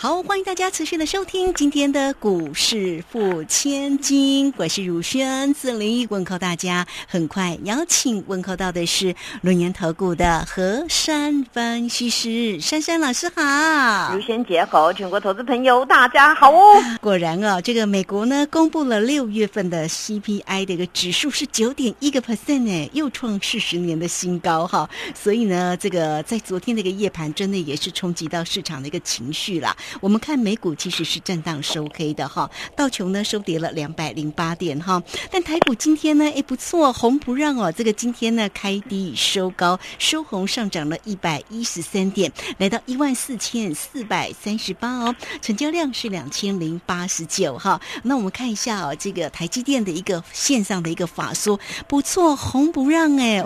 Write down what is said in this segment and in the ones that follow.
好，欢迎大家持续的收听今天的股市付千金，我是如轩，自林问候大家。很快邀请问候到的是轮研投顾的何山分析师珊珊老师好，如轩姐好，全国投资朋友大家好哦。果然哦，这个美国呢公布了六月份的 CPI 的一个指数是九点一个 percent 呢，又创四十年的新高哈。所以呢，这个在昨天那个夜盘真的也是冲击到市场的一个情绪啦。我们看美股其实是震荡收黑的哈，道琼呢收跌了两百零八点哈，但台股今天呢，哎不错，红不让哦，这个今天呢开低收高，收红上涨了一百一十三点，来到一万四千四百三十八哦，成交量是两千零八十九哈。那我们看一下哦，这个台积电的一个线上的一个法说不错，红不让哎，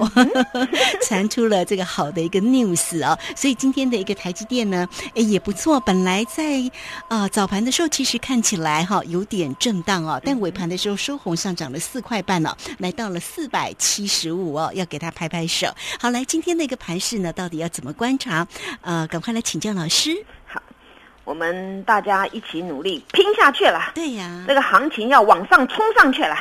传出了这个好的一个 news 哦，所以今天的一个台积电呢，哎也不错，本来在啊早盘的时候其实看起来哈有点震荡哦，但尾盘的时候收红上涨了四块半哦，来到了四百七十五哦，要给他拍拍手。好，来今天的一个盘势呢，到底要怎么观察？呃，赶快来请教老师。好，我们大家一起努力拼下去了。对呀，这个行情要往上冲上去了。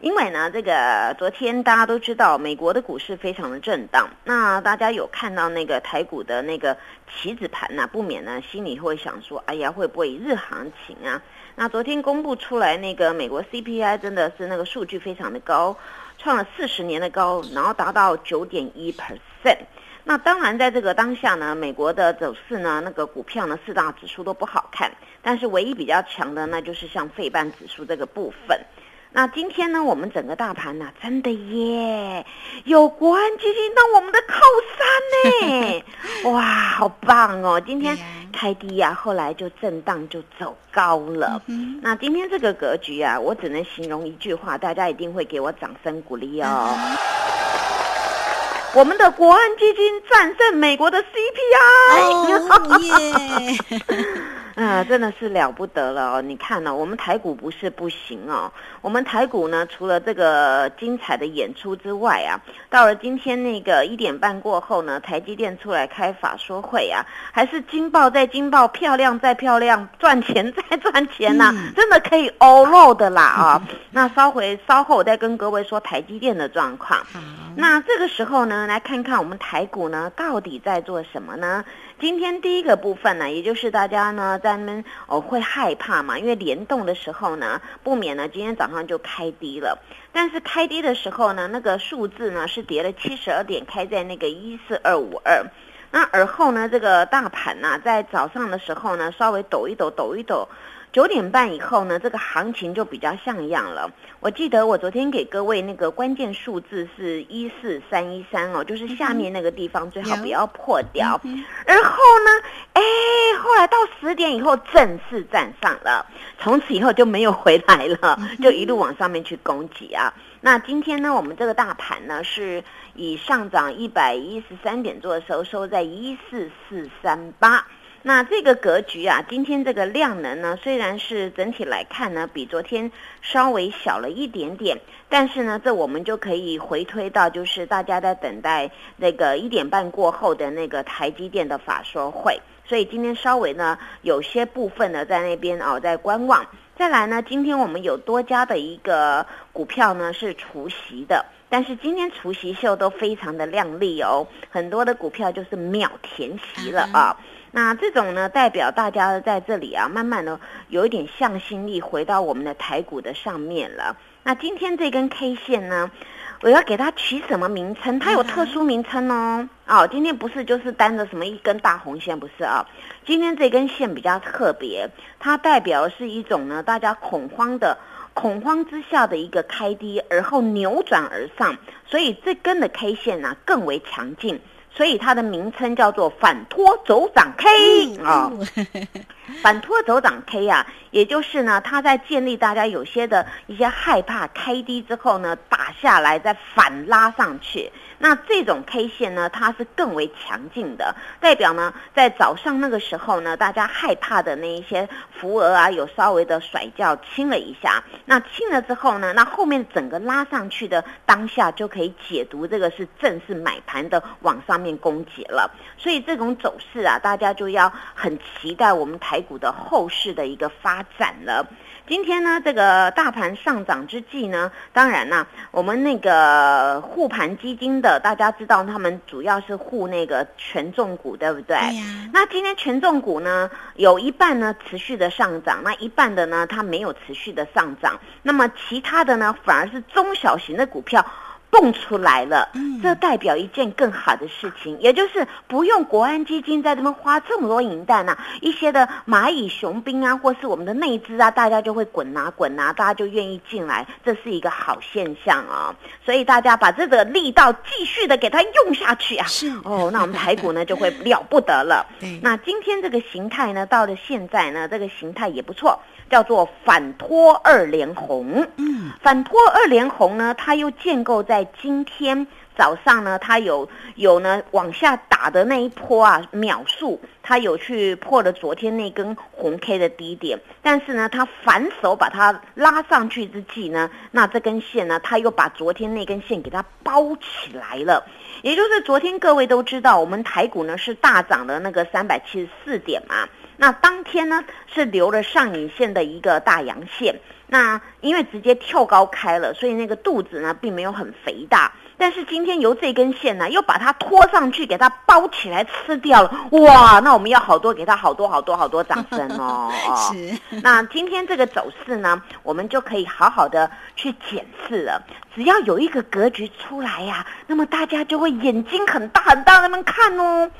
因为呢，这个昨天大家都知道，美国的股市非常的震荡。那大家有看到那个台股的那个棋子盘呢，不免呢心里会想说：哎呀，会不会日行情啊？那昨天公布出来那个美国 CPI 真的是那个数据非常的高，创了四十年的高，然后达到九点一 percent。那当然，在这个当下呢，美国的走势呢，那个股票呢四大指数都不好看，但是唯一比较强的，那就是像费半指数这个部分。那今天呢，我们整个大盘呢，真的耶，有国安基金当我们的靠山呢，哇，好棒哦！今天开低呀，后来就震荡就走高了。那今天这个格局啊，我只能形容一句话，大家一定会给我掌声鼓励哦。我们的国安基金战胜美国的 CPI。啊，真的是了不得了哦！你看呢，我们台股不是不行哦。我们台股呢，除了这个精彩的演出之外啊，到了今天那个一点半过后呢，台积电出来开法说会啊，还是金爆再金爆，漂亮再漂亮，赚钱再赚钱呐，真的可以 all out 的啦啊！那稍回稍后我再跟各位说台积电的状况。那这个时候呢，来看看我们台股呢，到底在做什么呢？今天第一个部分呢，也就是大家呢在们哦会害怕嘛，因为联动的时候呢，不免呢今天早上就开低了。但是开低的时候呢，那个数字呢是跌了七十二点，开在那个一四二五二。那而后呢，这个大盘呢在早上的时候呢稍微抖一抖，抖一抖。九点半以后呢，这个行情就比较像样了。我记得我昨天给各位那个关键数字是一四三一三哦，就是下面那个地方最好不要破掉。然后呢，哎，后来到十点以后正式站上了，从此以后就没有回来了，就一路往上面去攻击啊。那今天呢，我们这个大盘呢是以上涨一百一十三点做收，收在一四四三八。那这个格局啊，今天这个量能呢，虽然是整体来看呢，比昨天稍微小了一点点，但是呢，这我们就可以回推到，就是大家在等待那个一点半过后的那个台积电的法说会，所以今天稍微呢，有些部分呢在那边哦在观望。再来呢，今天我们有多家的一个股票呢是除息的，但是今天除息秀都非常的亮丽哦，很多的股票就是秒填息了啊。那这种呢，代表大家在这里啊，慢慢的有一点向心力回到我们的台股的上面了。那今天这根 K 线呢，我要给它取什么名称？它有特殊名称哦。哦，今天不是就是单着什么一根大红线，不是啊。今天这根线比较特别，它代表是一种呢，大家恐慌的恐慌之下的一个开低，而后扭转而上，所以这根的 K 线呢更为强劲。所以它的名称叫做反托走涨 K 啊，反托走涨 K 啊，也就是呢，它在建立大家有些的一些害怕开低之后呢，打下来再反拉上去。那这种 K 线呢，它是更为强劲的，代表呢，在早上那个时候呢，大家害怕的那一些浮额啊，有稍微的甩掉轻了一下。那轻了之后呢，那后面整个拉上去的当下就可以解读这个是正式买盘的往上面攻击了。所以这种走势啊，大家就要很期待我们台股的后市的一个发展了。今天呢，这个大盘上涨之际呢，当然呢，我们那个护盘基金的，大家知道他们主要是护那个权重股，对不对？对呀。那今天权重股呢，有一半呢持续的上涨，那一半的呢它没有持续的上涨，那么其他的呢反而是中小型的股票。蹦出来了，这代表一件更好的事情，也就是不用国安基金在这边花这么多银弹呐，一些的蚂蚁雄兵啊，或是我们的内资啊，大家就会滚拿滚拿，大家就愿意进来，这是一个好现象啊。所以大家把这个力道继续的给它用下去啊，是哦，那我们台股呢就会了不得了。对，那今天这个形态呢，到了现在呢，这个形态也不错。叫做反托二连红，嗯，反托二连红呢，它又建构在今天早上呢，它有有呢往下打的那一波啊，秒数它有去破了昨天那根红 K 的低点，但是呢，它反手把它拉上去之际呢，那这根线呢，它又把昨天那根线给它包起来了，也就是昨天各位都知道，我们台股呢是大涨的那个三百七十四点嘛。那当天呢是留了上影线的一个大阳线，那因为直接跳高开了，所以那个肚子呢并没有很肥大。但是今天由这根线呢，又把它拖上去，给它包起来吃掉了。哇，那我们要好多给它好多好多好多掌声哦。是。那今天这个走势呢，我们就可以好好的去检视了。只要有一个格局出来呀，那么大家就会眼睛很大很大那么看哦。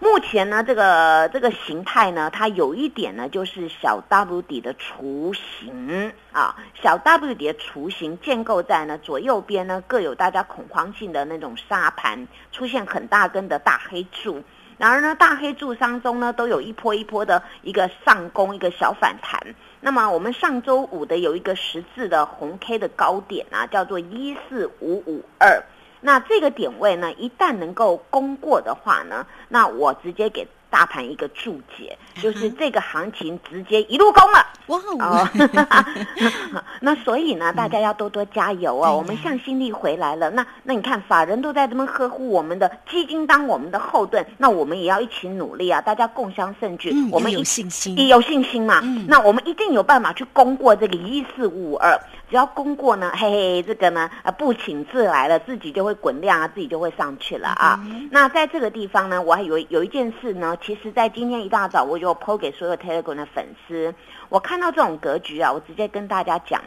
目前呢，这个这个形态呢，它有一点呢，就是小 W 底的雏形啊，小 W 底的雏形建构在呢左右边呢各有大家恐慌性的那种沙盘，出现很大根的大黑柱。然而呢，大黑柱当中呢，都有一波一波的一个上攻，一个小反弹。那么我们上周五的有一个十字的红 K 的高点啊，叫做一四五五二。那这个点位呢，一旦能够攻过的话呢，那我直接给。大盘一个注解，就是这个行情直接一路攻了，哇哦！那所以呢，大家要多多加油啊！我们向心力回来了。那那你看，法人都在这么呵护我们的基金，当我们的后盾，那我们也要一起努力啊！大家共襄盛举，我们有信心，有信心嘛？那我们一定有办法去攻过这个一四五二。只要攻过呢，嘿嘿，这个呢，啊，不请自来了，自己就会滚量啊，自己就会上去了啊。那在这个地方呢，我还有有一件事呢，其实在今天一大早我就抛给所有 Telegram 的粉丝，我看到这种格局啊，我直接跟大家讲，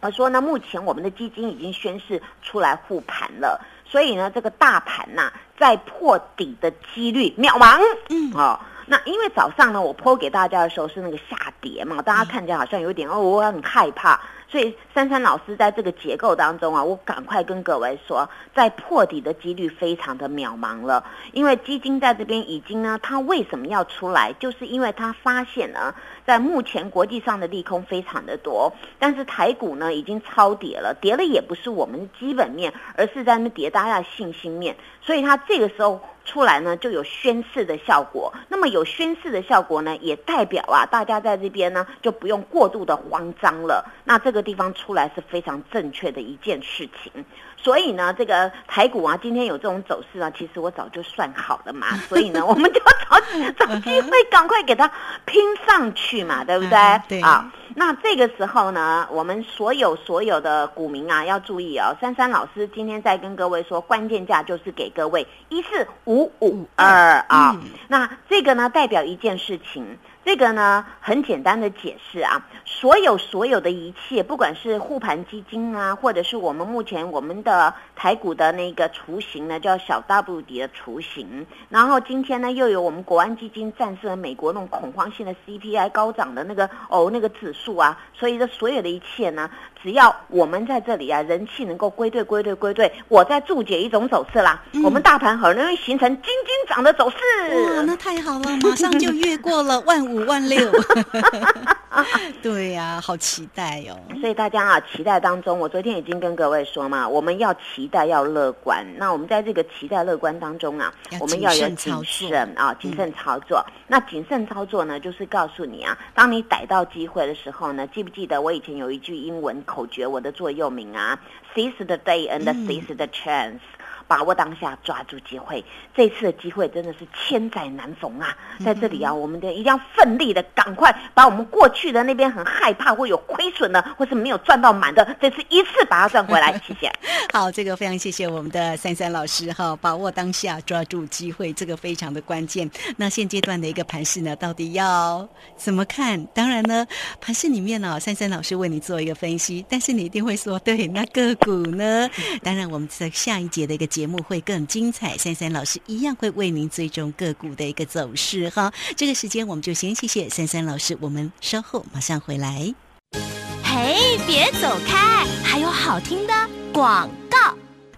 我说呢，目前我们的基金已经宣示出来护盘了，所以呢，这个大盘呐，在破底的几率渺茫，嗯，哦。那因为早上呢，我抛给大家的时候是那个下跌嘛，大家看起来好像有点哦，我很害怕。所以珊珊老师在这个结构当中啊，我赶快跟各位说，在破底的几率非常的渺茫了。因为基金在这边已经呢，它为什么要出来？就是因为它发现呢，在目前国际上的利空非常的多，但是台股呢已经超跌了，跌了也不是我们的基本面，而是在那跌大家的信心面。所以它这个时候。出来呢就有宣誓的效果，那么有宣誓的效果呢，也代表啊，大家在这边呢就不用过度的慌张了。那这个地方出来是非常正确的一件事情。所以呢，这个台股啊，今天有这种走势啊，其实我早就算好了嘛。所以呢，我们就找找机会，赶快给它拼上去嘛，对不对？对啊。那这个时候呢，我们所有所有的股民啊，要注意哦。珊珊老师今天在跟各位说，关键价就是给各位一四五五二啊。那这个呢，代表一件事情。这个呢，很简单的解释啊，所有所有的一切，不管是护盘基金啊，或者是我们目前我们的台股的那个雏形呢，叫小 W 底的雏形，然后今天呢，又有我们国安基金战胜了美国那种恐慌性的 CPI 高涨的那个哦那个指数啊，所以这所有的一切呢，只要我们在这里啊，人气能够归队归队归队，我在注解一种走势啦，我们大盘很容易形成金金涨的走势。哇，那太好了，马上就越过了 万五。五万六，对呀，好期待哦。所以大家啊，期待当中，我昨天已经跟各位说嘛，我们要期待，要乐观。那我们在这个期待乐观当中啊，我们要有谨慎啊，谨慎操作。那谨慎操作呢，就是告诉你啊，当你逮到机会的时候呢，记不记得我以前有一句英文口诀，我的座右铭啊，Seize the day and seize the chance。把握当下，抓住机会。这次的机会真的是千载难逢啊！在这里啊，我们的一定要奋力的，赶快把我们过去的那边很害怕或有亏损的，或是没有赚到满的，这次一次把它赚回来。谢谢。好，这个非常谢谢我们的三三老师哈，把握当下，抓住机会，这个非常的关键。那现阶段的一个盘势呢，到底要怎么看？当然呢，盘势里面呢，三三老师为你做一个分析，但是你一定会说，对，那个股呢？当然，我们在下一节的一个。节目会更精彩，三三老师一样会为您追踪个股的一个走势哈。这个时间我们就先谢谢三三老师，我们稍后马上回来。嘿，别走开，还有好听的广。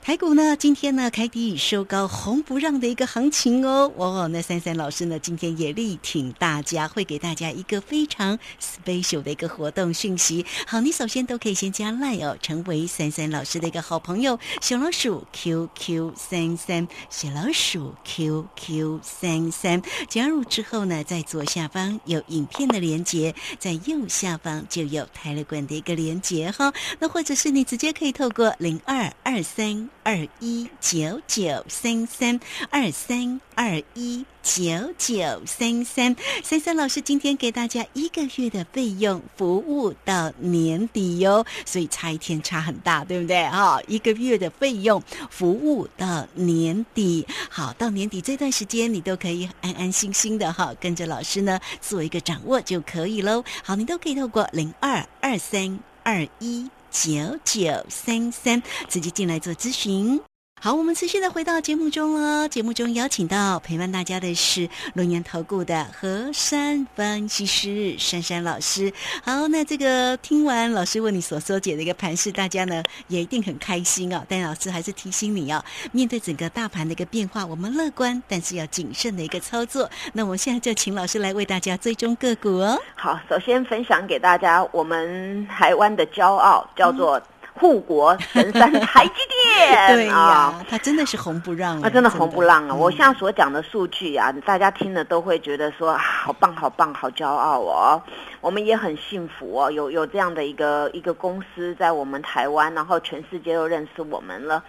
台股呢，今天呢开低收高，红不让的一个行情哦。哦，那三三老师呢，今天也力挺大家，会给大家一个非常 special 的一个活动讯息。好，你首先都可以先加 line 哦，成为三三老师的一个好朋友，小老鼠 QQ 三三，小老鼠 QQ 三三。加入之后呢，在左下方有影片的连接，在右下方就有台乐馆的一个连接哈。那或者是你直接可以透过零二二三。二一九九三三二三二一九九三三三三老师今天给大家一个月的费用服务到年底哟，所以差一天差很大，对不对？哈，一个月的费用服务到年底，好，到年底这段时间你都可以安安心心的哈，跟着老师呢做一个掌握就可以喽。好，你都可以透过零二二三二一。九九三三，直接进来做咨询。好，我们持续的回到节目中了。节目中邀请到陪伴大家的是龙岩投顾的何山分析师珊珊老师。好，那这个听完老师为你所说解的一个盘势，大家呢也一定很开心哦。但老师还是提醒你哦，面对整个大盘的一个变化，我们乐观，但是要谨慎的一个操作。那我们现在就请老师来为大家追踪个股哦。好，首先分享给大家，我们台湾的骄傲叫做。护国神山台积电，对呀，它真的是红不让啊，真的红不让啊！我现在所讲的数据啊，大家听了都会觉得说好棒、好棒、好骄傲哦。我们也很幸福哦，有有这样的一个一个公司在我们台湾，然后全世界都认识我们了。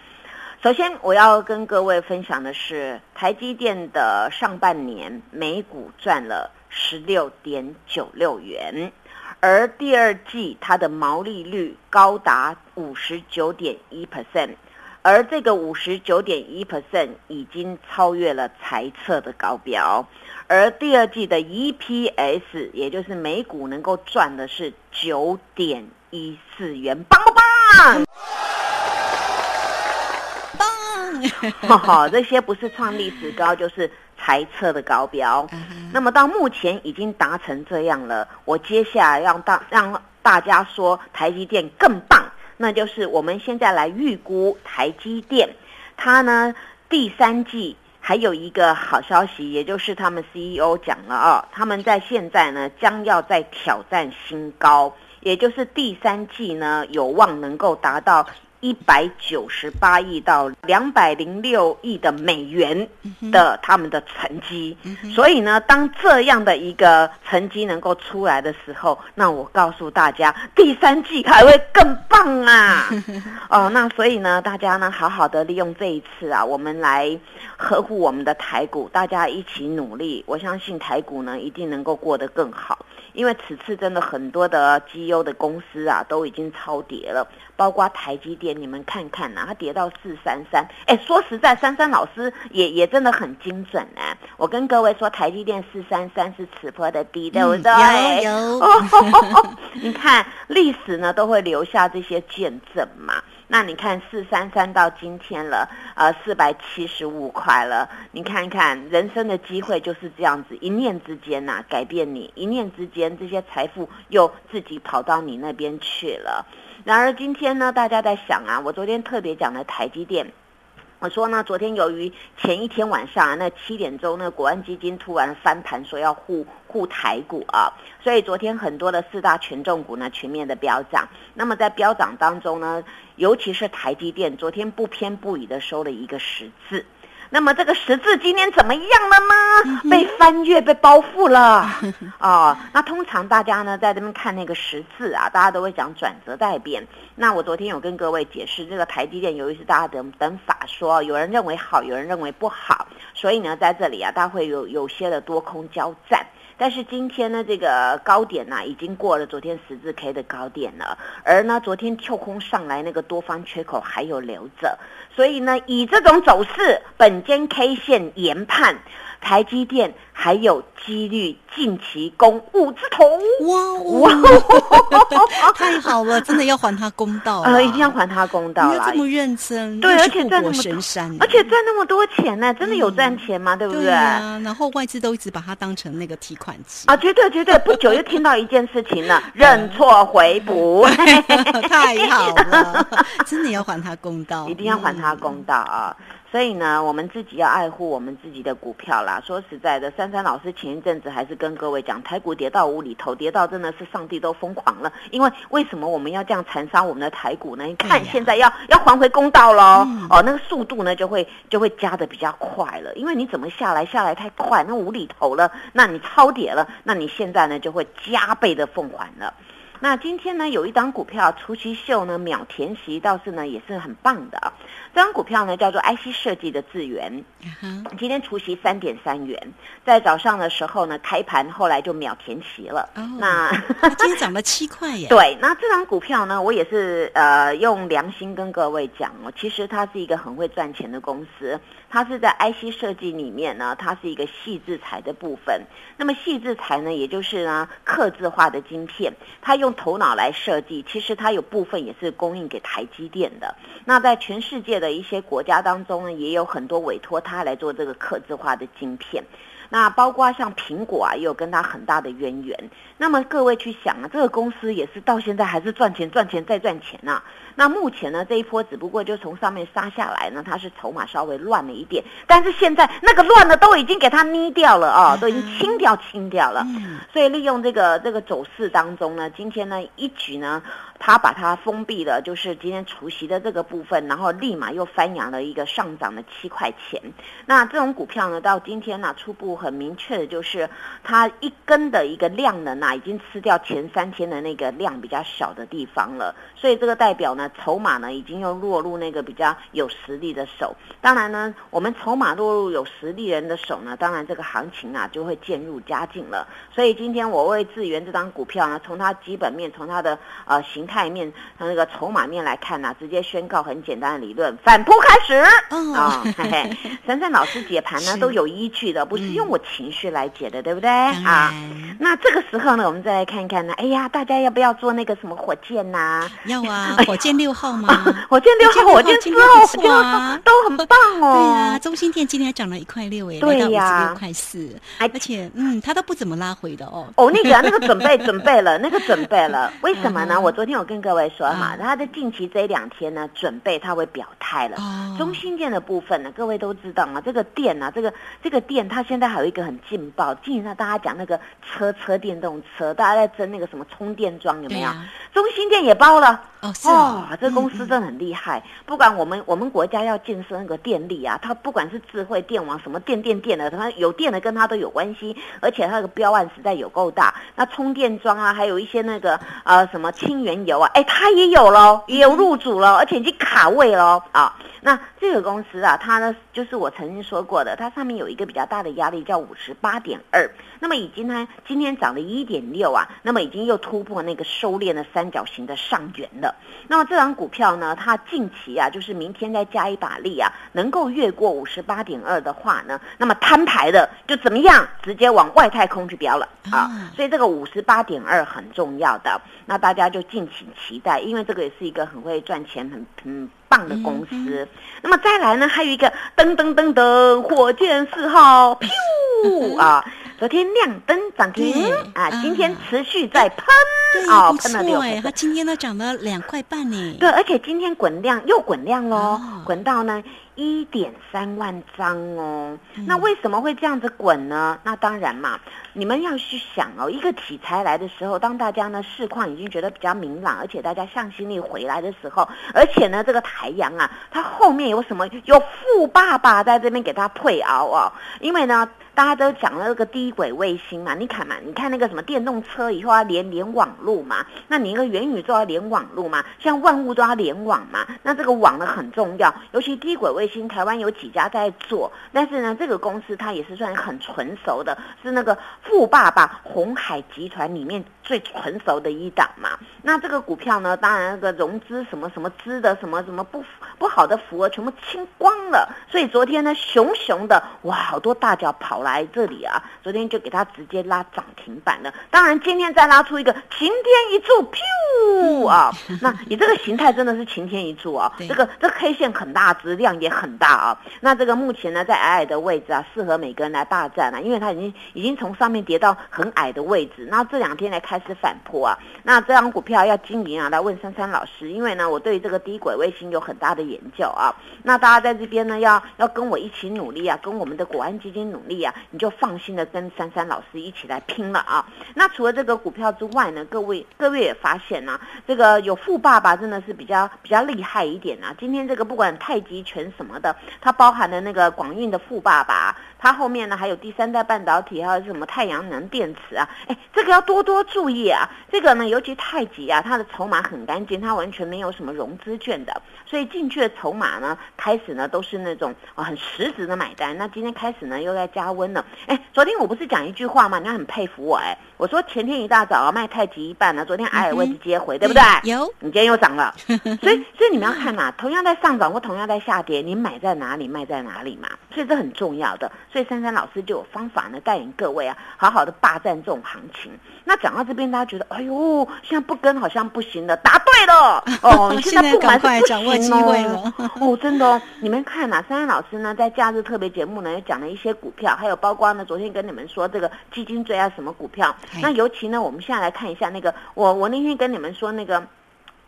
首先，我要跟各位分享的是，台积电的上半年每股赚了十六点九六元。而第二季它的毛利率高达五十九点一 percent，而这个五十九点一 percent 已经超越了财测的高标，而第二季的 EPS 也就是每股能够赚的是九点一四元，棒不棒？棒！好，这些不是创历史高就是。猜测的高标，那么到目前已经达成这样了。我接下来让大让大家说台积电更棒，那就是我们现在来预估台积电，它呢第三季还有一个好消息，也就是他们 CEO 讲了啊，他们在现在呢将要在挑战新高，也就是第三季呢有望能够达到。一百九十八亿到两百零六亿的美元的他们的成绩，所以呢，当这样的一个成绩能够出来的时候，那我告诉大家，第三季还会更棒啊！哦，那所以呢，大家呢，好好的利用这一次啊，我们来呵护我们的台股，大家一起努力，我相信台股呢一定能够过得更好。因为此次真的很多的绩优的公司啊，都已经超跌了，包括台积电，你们看看呐，它跌到四三三。哎，说实在，珊珊老师也也真的很精准哎。我跟各位说，台积电四三三是此波的低，对不对？有。你看历史呢，都会留下这些见证嘛。那你看四三三到今天了，呃，四百七十五块了。你看看人生的机会就是这样子，一念之间呐，改变你，一念之间这些财富又自己跑到你那边去了。然而今天呢，大家在想啊，我昨天特别讲的台积电，我说呢，昨天由于前一天晚上啊，那七点钟呢，国安基金突然翻盘，说要护护台股啊，所以昨天很多的四大权重股呢全面的飙涨。那么在飙涨当中呢，尤其是台积电，昨天不偏不倚的收了一个十字。那么这个十字今天怎么样了呢？被翻越、被包覆了 哦。那通常大家呢在这边看那个十字啊，大家都会讲转折待变。那我昨天有跟各位解释，这个台积电由于是大家等等法说，有人认为好，有人认为不好，所以呢在这里啊，大家会有有些的多空交战。但是今天呢，这个高点呢已经过了昨天十字 K 的高点了，而呢昨天跳空上来那个多方缺口还有留着，所以呢以这种走势，本间 K 线研判。台积电还有几率近期攻五字头，哇哇，太好了，真的要还他公道呃，一定要还他公道了。这么认真，对，而且赚那么神山，而且赚那么多钱呢，真的有赚钱吗？对不对？然后外资都一直把它当成那个提款机啊，绝对绝对。不久又听到一件事情了，认错回补，太好了，真的要还他公道，一定要还他公道啊。所以呢，我们自己要爱护我们自己的股票啦。说实在的，珊珊老师前一阵子还是跟各位讲，台股跌到无厘头，跌到真的是上帝都疯狂了。因为为什么我们要这样残杀我们的台股呢？你看现在要要还回公道喽，哦，那个速度呢就会就会加的比较快了。因为你怎么下来下来太快，那无厘头了，那你超跌了，那你现在呢就会加倍的奉还了。那今天呢，有一档股票除夕秀呢，秒填息倒是呢也是很棒的啊。这张股票呢叫做 IC 设计的智源，今天除夕三点三元，在早上的时候呢开盘，后来就秒填息了。那今天涨了七块耶。对，那这张股票呢，我也是呃用良心跟各位讲哦，其实它是一个很会赚钱的公司。它是在 IC 设计里面呢，它是一个细制材的部分。那么细制材呢，也就是呢，刻字化的晶片，它用用头脑来设计，其实它有部分也是供应给台积电的。那在全世界的一些国家当中呢，也有很多委托它来做这个刻字化的晶片。那包括像苹果啊，也有跟它很大的渊源。那么各位去想啊，这个公司也是到现在还是赚钱、赚钱再赚钱呐。那目前呢，这一波只不过就从上面杀下来呢，它是筹码稍微乱了一点，但是现在那个乱的都已经给它捏掉了啊，都已经清掉、清掉了。所以利用这个这个走势当中呢，今天呢一举呢。它把它封闭了，就是今天除夕的这个部分，然后立马又翻扬了一个上涨的七块钱。那这种股票呢，到今天呢，初步很明确的就是它一根的一个量能啊，已经吃掉前三天的那个量比较小的地方了。所以这个代表呢，筹码呢已经又落入那个比较有实力的手。当然呢，我们筹码落入有实力人的手呢，当然这个行情啊就会渐入佳境了。所以今天我为智源这张股票呢，从它基本面，从它的呃形。态面从那个筹码面来看呢，直接宣告很简单的理论，反扑开始啊！嘿嘿，珊珊老师解盘呢都有依据的，不是用我情绪来解的，对不对啊？那这个时候呢，我们再来看看呢，哎呀，大家要不要做那个什么火箭呐？要啊，火箭六号吗？火箭六号，火箭四号，火箭号都很棒哦。对啊，中心店今天还涨了一块六哎，对呀，六块四，而且嗯，它都不怎么拉回的哦。哦，那个那个准备准备了，那个准备了，为什么呢？我昨天有。跟各位说哈，他的近期这两天呢，准备它会表态了。中心店的部分呢，各位都知道啊，这个店啊，这个这个店，它现在还有一个很劲爆。近上大家讲那个车车电动车，大家在争那个什么充电桩有没有？中心店也包了。哦，是啊，这公司真的很厉害。不管我们我们国家要建设那个电力啊，它不管是智慧电网什么电电电的，它有电的跟它都有关系。而且它那个标案实在有够大。那充电桩啊，还有一些那个呃什么氢原油啊，哎，它也有喽，也有入主了，而且已经卡位咯啊。那这个公司啊，它呢就是我曾经说过的，它上面有一个比较大的压力叫五十八点二。那么已经呢，今天涨了一点六啊，那么已经又突破那个收敛的三角形的上缘了。那么这张股票呢，它近期啊，就是明天再加一把力啊，能够越过五十八点二的话呢，那么摊牌的就怎么样，直接往外太空去飙了啊。所以这个五十八点二很重要的，那大家就敬请期待，因为这个也是一个很会赚钱、很很。棒的公司，那么再来呢？还有一个噔噔噔噔，火箭四号，噗啊！昨天亮灯涨停啊，今天持续在喷，哦，喷了六它。今天呢涨了两块半呢。对，而且今天滚量又滚量喽哦，滚到呢一点三万张哦。嗯那为什么会这样子滚呢？那当然嘛，你们要去想哦，一个题材来的时候，当大家呢市况已经觉得比较明朗，而且大家向心力回来的时候，而且呢这个台阳啊，它后面有什么？有富爸爸在这边给它配熬哦，因为呢。大家都讲了那个低轨卫星嘛，你看嘛，你看那个什么电动车以后要连连网路嘛，那你一个元宇宙要连网路嘛，像万物都要联网嘛，那这个网呢很重要，尤其低轨卫星，台湾有几家在做，但是呢，这个公司它也是算很纯熟的，是那个富爸爸红海集团里面最纯熟的一档嘛。那这个股票呢，当然那个融资什么什么资的什么什么不不好的符额全部清光了，所以昨天呢，熊熊的哇，好多大脚跑了来这里啊，昨天就给它直接拉涨停板了。当然今天再拉出一个晴天一柱，噗啊！那你这个形态真的是晴天一柱啊，对这个这个 K 线很大只，量也很大啊。那这个目前呢，在矮矮的位置啊，适合每个人来霸占啊，因为它已经已经从上面跌到很矮的位置，然后这两天来开始反扑啊。那这张股票要经营啊，来问珊珊老师，因为呢，我对于这个低轨卫星有很大的研究啊。那大家在这边呢，要要跟我一起努力啊，跟我们的国安基金努力啊，你就放心的跟珊珊老师一起来拼了啊。那除了这个股票之外呢，各位各位也发现呢、这个有富爸爸真的是比较比较厉害一点啊。今天这个不管太极拳什么的，它包含了那个广运的富爸爸，它后面呢还有第三代半导体，还有什么太阳能电池啊，哎，这个要多多注意啊。这个呢，尤其太极啊，它的筹码很干净，它完全没有什么融资券的，所以进去的筹码呢，开始呢都是那种啊很实质的买单。那今天开始呢又在加温了。哎，昨天我不是讲一句话吗？你很佩服我哎，我说前天一大早啊卖太极一半呢，昨天矮尔位置接回，对不对？有你今天又涨了，所以所以你们要看嘛，同样在上涨或同样在下跌，你买在哪里，卖在哪里嘛，所以这很重要的。所以珊珊老师就有方法呢，带领各位啊，好好的霸占这种行情。那讲到这边，大家觉得，哎呦，现在不跟好像不行了，答对了 哦，你 现在不买是不行哦哦，真的哦，你们看呐、珊珊老师呢在假日特别节目呢也讲了一些股票，还有包括呢昨天跟你们说这个基金最爱什么股票哎。那尤其呢，我们现在来看一下那个，我我那天跟你们说那个。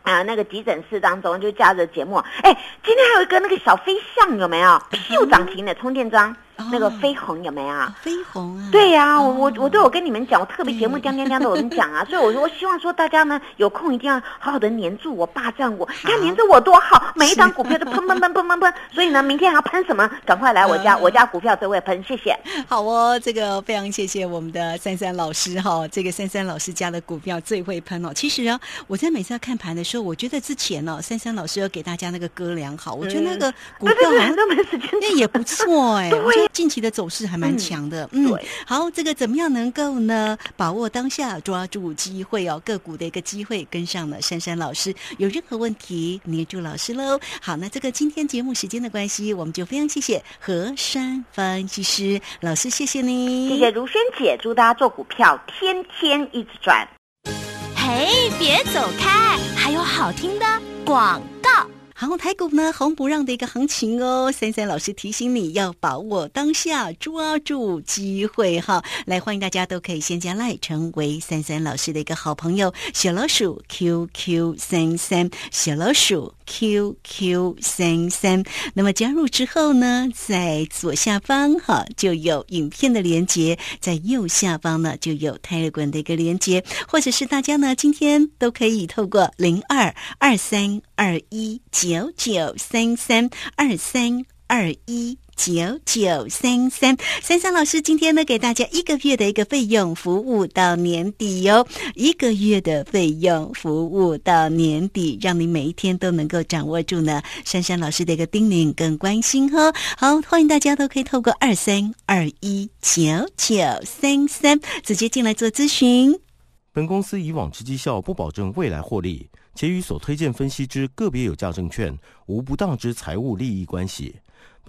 啊，那个急诊室当中就架着节目，哎，今天还有一个那个小飞象有没有？又涨停的充电桩，那个哦飞鸿有没有？啊？飞鸿啊，对呀、我我哦。我跟你们讲，我特别节目对。讲讲讲都有人讲啊，所以我说我希望说大家呢有空一定要好好的黏住我，霸占我，你看黏着我多好，每一张股票都喷喷喷喷喷喷，所以呢，明天还要喷什么？赶快来我家，嗯。我家股票都会喷，谢谢。好哦，这个非常谢谢我们的珊珊老师哈、这个珊珊老师家的股票最会喷哦。其实啊，我在每次要看盘的时候，我觉得之前哦，珊珊老师有给大家那个歌良好，我觉得那个股对对对，票好像都没时间那也不错 哎、对近期的走势还蛮强的。嗯，对好，这个怎么样能够呢把握当下，抓住机会哦，个股的一个机会，跟上了珊珊老师。有任何问题，黏住老师喽。好，那这个今天节目时间的关系，我们就非常谢谢何山分析师老师，谢谢你，谢谢如萱姐，祝大家做股票天天一直赚。嘿，别走开，还有好听的广告。好，台股呢红不让的一个行情哦，三三老师提醒你要把握当下，抓住机会哈。来，欢迎大家都可以先加赖成为三三老师的一个好朋友，小老鼠 QQ 三三，小老鼠 QQ 三三。那么加入之后呢，在左下方哈就有影片的连接，在右下方呢就有泰勒管的一个连接，或者是大家呢今天都可以透过零二二三二一九九三三二三二一。九九三三，珊珊老师今天呢给大家一个月的一个费用服务到年底哟、一个月的费用服务到年底，让你每一天都能够掌握住呢珊珊老师的一个叮咛跟关心哈。好，欢迎大家都可以透过二三二一九九三三直接进来做咨询。本公司以往之绩效不保证未来获利，且与所推荐分析之个别有价证券无不当之财务利益关系。